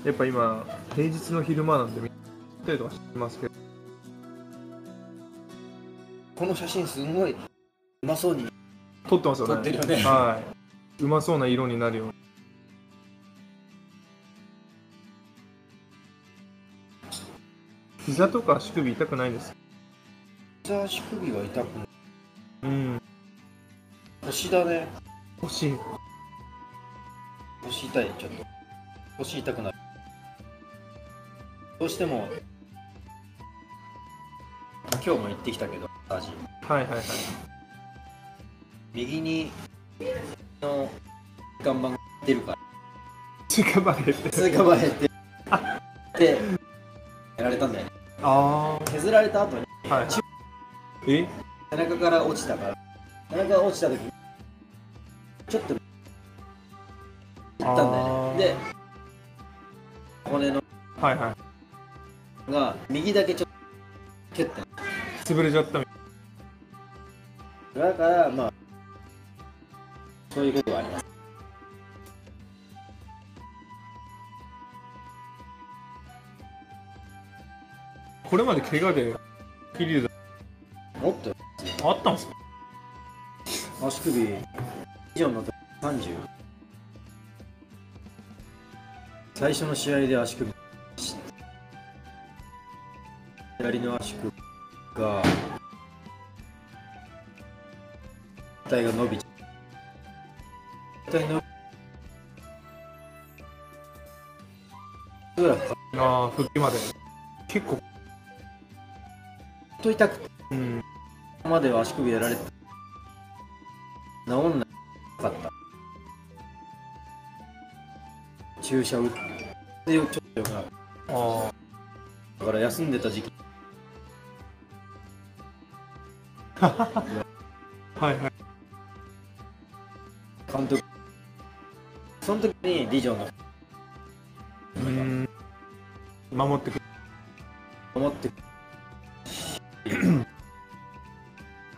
やっぱ今平日の昼間なんでみんなとかしてますけどこの写真すごいうまそうに撮ってますよね。撮ってるよね。はい。うまそうな色になるように。膝とか足首痛くないんですじゃあ足首は痛くない。うん。腰だね。欲しい腰痛いちょっと。腰痛くなる。どうしても今日も行ってきたけどはいはいはい。右にの看板が出るから。つかまれて通過前ってでやられたんだよね。あ削られた後にあはい。え？背中から落ちたから。背中が落ちた時にちょっと行ったんだよね。で骨のはいはい。が右だけちょっと蹴って。潰れちゃったみだからまあそういうことはあります。これまで怪我でフィリーもっとドあったんですか？足首以上の時30最初の試合で足首左の足首が体が伸びちゃ体のぐらいああ復帰まで。結構。っと痛くて。うんまでは足首やられて治んなかった。注射打ってちょっとよくなる。あだから休んでた時期。あ はいはい監督その時にリジョンがうん。守ってく。る守って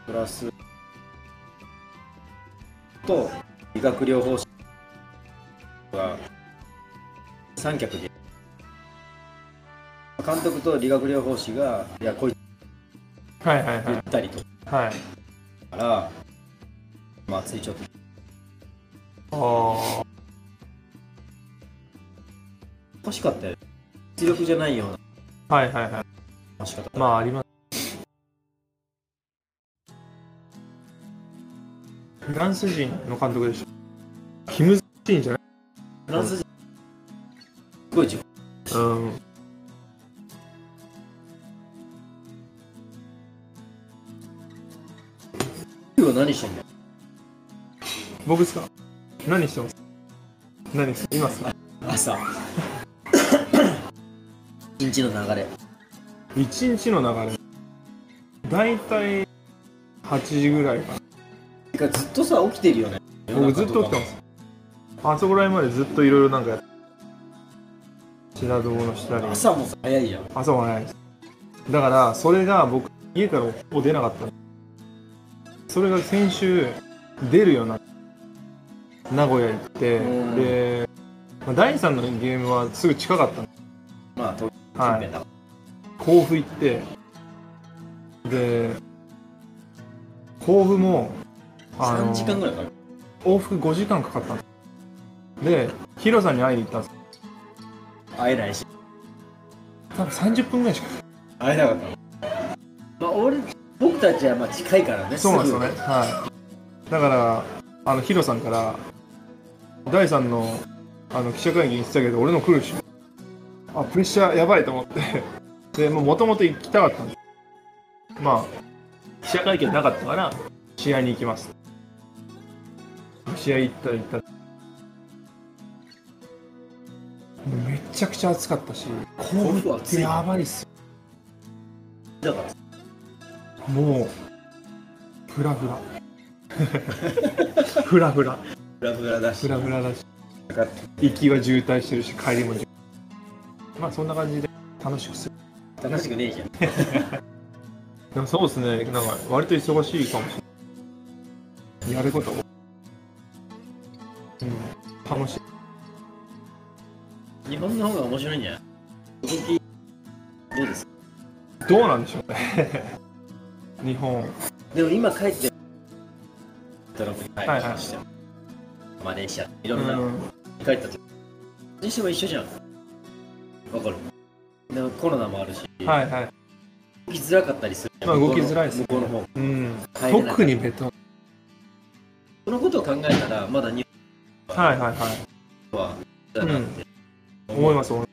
プラスと理学療法士が三脚で監督と理学療法士がいやこいつはいはいはい。言ったりとか。はい。からまあついちょっとじゃないようなあはいはいはい。まああります。フランス人の監督でしょ。キムズシンじゃない？フランス人。すごい自己うん。何してんだよ？僕ですか？何してます？何です？今っすか？朝一日の流れ。一日の流れ。大体8時ぐらいかな。てかずっとさ起きてるよね。僕ずっと起きてます。あそこら辺までずっといろいろなんかやって。品どものしたり。朝も早いやん。朝はないです。だからそれが僕家からほぼ出なかったの。それが先週出るようになって名古屋行って。うん。で、まあ、第3のゲームはすぐ近かった近辺だ甲府行ってで甲府もあの3時間ぐらいかかる。往復5時間かかったんですでヒロさんに会いに行ったんです。会えないし。多分30分ぐらいしか。会えなかったまあ俺僕たちはまあ近いからねそうなんですよね。はい。だからあのヒロさんから第3のあの記者会見行ってたけど俺の来るしあプレッシャーやばいと思って。でもともと行きたかったんです。まあ記者会見なかったから。試合に行きます。試合行ったら行った。らめちゃくちゃ暑かったし甲府ってやばいっすだから。もうフラフラ。フラフラ。フラフラだし。フラフラだし。行きは渋滞してるし帰りも渋滞まあそんな感じで楽しくする。楽しくねえじゃん。でもそうですね。なんか割と忙しいかもしれない。やることうん。楽しい。日本の方が面白いんじゃない？動きどうです？かどうなんでしょうね。日本。でも今帰ってトランプに帰りはい。はいました。よマレーシア。いろうん。な、帰った時。にしても一緒じゃんわかる。でもコロナもあるし、はいはい。動きづらかったりする。まあ動きづらいです向こうの方うん。帰れない特にベトナム。そのことを考えたらまだ日はいはいはい。本はだなって思います思います。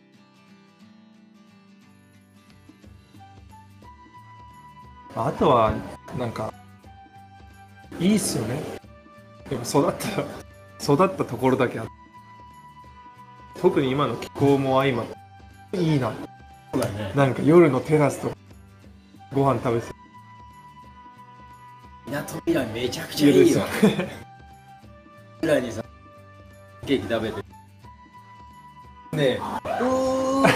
あとはなんかいいっすよね。でも育った育ったところだけあって。特に今の気候も相まっていいな。そうだねなんか夜のテラスとご飯食べて。みなとみらいめちゃくちゃいいよぐらいにさケーキ食べて。ねえ。おー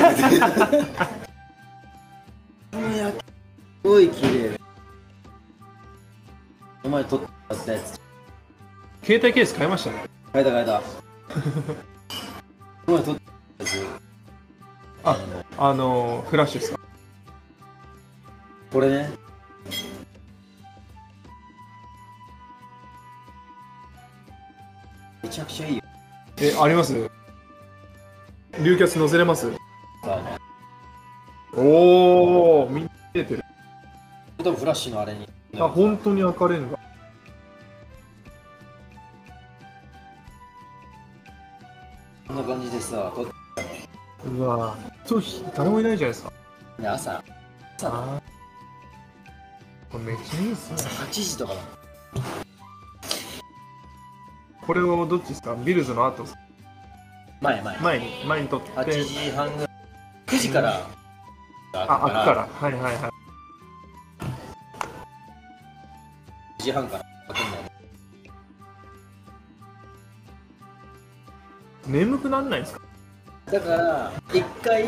すごい綺麗。お前撮ったやつ。携帯ケース買いましたね。変えた変えた。お前撮ったやつああのフラッシュですか？これね。めちゃくちゃいいよ。えあります？流キャス載せれます？さおお見えて。る多分フラッシュのあれに。あ本当に赤レンガこうわそう誰もいないじゃないですか。て朝。朝だ。あー。これめっちゃいいっすね。8時とかだ。これをどっちですか？ビルズの後ですか？前前。前に前に撮って。8時半ぐらい。9時から。あ開くから。はいはいはい。9時半から。開くんだよね眠くなんないんですか？だから一回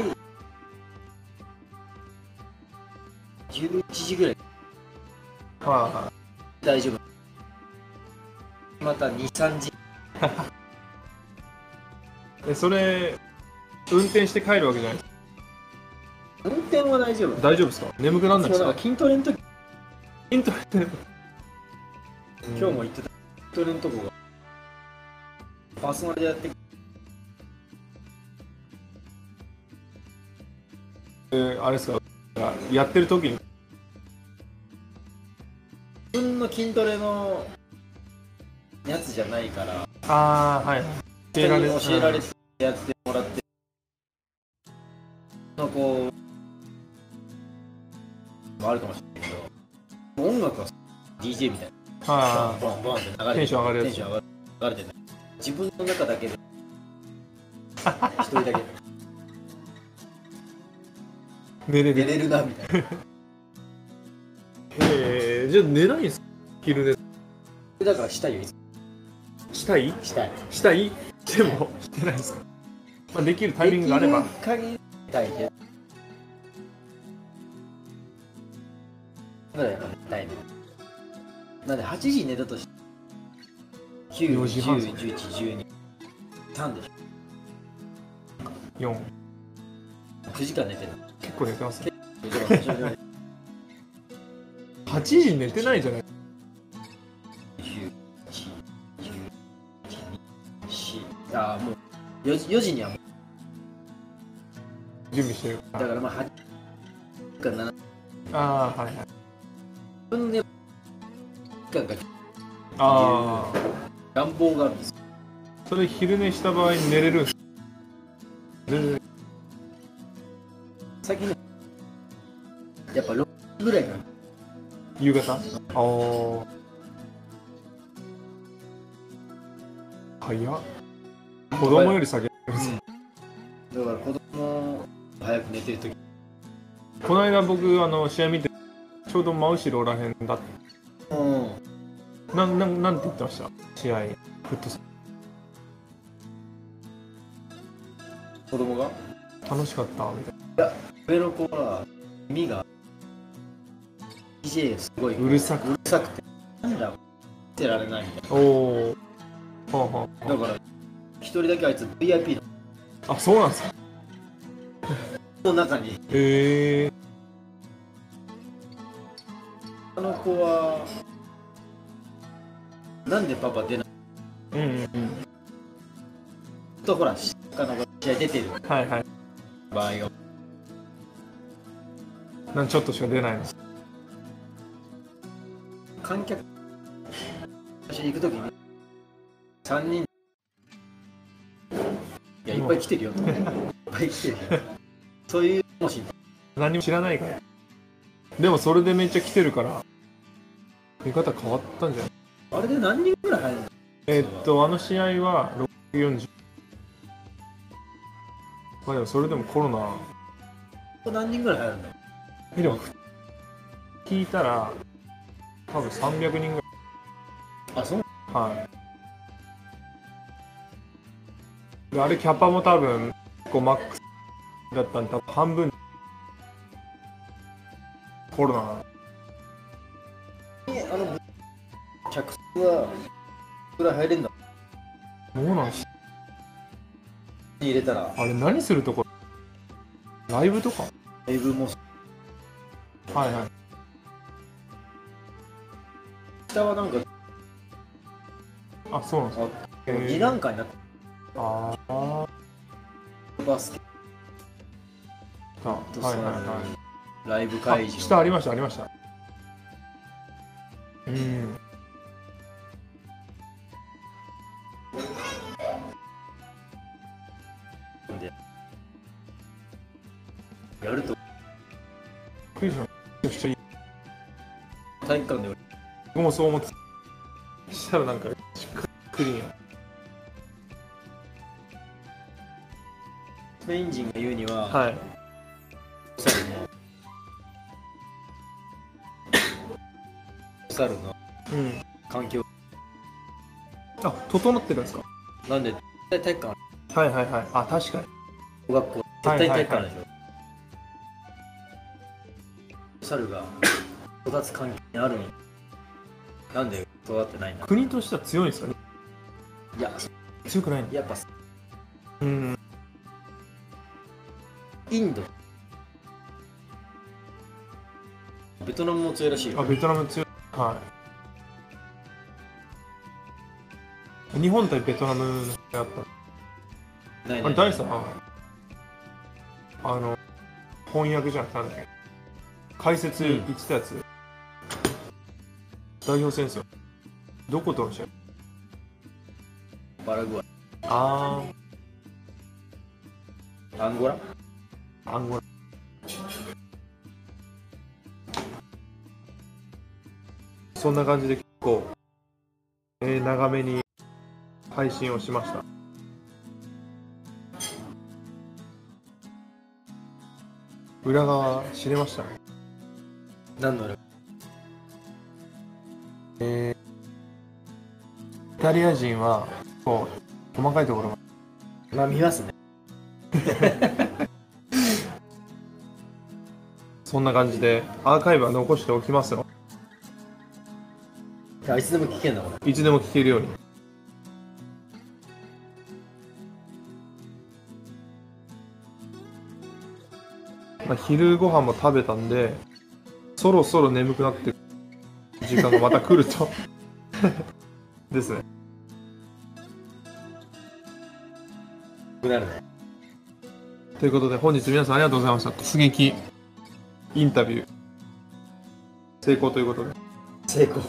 11時ぐらい。は大丈夫。また23時。いはいえそれ運転して帰るわけじゃない？運転は大丈夫。大丈夫ですか？眠くなんないですか？筋トレの時。イントネットで今日も言ってた。筋トレのとこが。パーソナルでやってえあれですかやってる時に。自分の筋トレのやつじゃないから。ああはい。教えられ教えられてやってもらって。のこうもあるかもしれないけど。音楽は DJ みたいな。はボンボンボンって流れてテンション上がるやつ。テンション上がる。流れてない。自分の中だけで。一人だけ。い寝れる。寝れるなみたいな。えー、じゃあ寝ないんですか？昼寝。だからしたいよしたい？したい。したい？でも。してないですか、まあ、できるタイミングがあれば。できる限りしたいけどだからやっぱ寝たいね。なんで8時に寝たとして9 4時半10 11 12 3でし4ょ9時間寝てる結構寝てますね。だから徐々に8時に寝てないじゃない。10 11 12 4ああもう 4, 時4時にはもう準備してるだからまあ8か7ああーはいはい分で時間がああ願望があるんですよそれ昼寝した場合に寝れるんで夕方ああ早っ。子供より先だから子供早く寝てる時。この間僕あの試合見てちょうど真後ろらへんだっうん。なんなんなんて言ってました？試合フットサ子供が？ル楽しかった？みたい上の子は耳がすごいうるさく。うるさくて。なんだてられないみたいなおおはあはなだから一人だけあいつ VIP ああそうなんですか。の中に。へえ。あの子はなんでパパ出ない？うんうんうん。とほら他の子試合出てる。はいはい。場合が。なんちょっとしか出ないの？観客。私行くときに。3人。いやいっぱい来てるよと。いっぱい来てるよ。そういうもし何も知らないから。でもそれでめっちゃ来てるから。見方変わったんじゃない？あれで何人ぐらい入るの？えーっとあの試合は640まあでもそれでもコロナ。何人ぐらい入るんだえでも聞いたら多分300人ぐあそう。らいはい。であれキャパも多分こうマックスだったんで多分半分。コロナ。あの客数はぐらい入れんだ？どうなんす入れたら。あれ何するところ？ライブとか？ライブもはいはい下はなんかあそうなんですか。あ2段階になってああバスケ。はといはい。さはいライブ会あ場下ありましたありました。うん。でやると。体育館で僕もそう思ってた。したらなんかしっかりクリーンやスペイン人が言うには、はい。サルのうん。環境。あ整ってるんですか？なんで絶対体育館。はいはいはい。あ確かに。小学校。絶対体育館でしょ、猿が育つ環境にあるのになんで育ってないんだ国としては強いんですか？ねいや強くないんだやっぱ。うん。インド。ベトナムも強いらしいよ。あベトナム強い。はい。日本対ベトナムのやった。ないあれ、大さん、あの、翻訳じゃなくてなんだっけ？解説言ってたやつ、代表戦ですよ。どことの試合バラグアイあアンゴラ？ー、アンゴラ。そんな感じで結構、えー長めに配信をしました。裏側知れましたね。何の裏えーイタリア人はこう細かいところが。まあ見ますね。そんな感じでアーカイブは残しておきますよ。あいつでも聞けんだこれ。いつでも聞けるように。まあ、昼ご飯も食べたんでそろそろ眠くなってる時間がまた来ると。ですね。くなるねということで本日皆さんありがとうございました。突撃インタビュー。成功ということで。成功。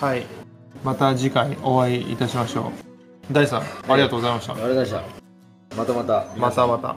はい。また次回お会いいたしましょう。大さんありがとうございました。ありがとうございました。またまた。またまた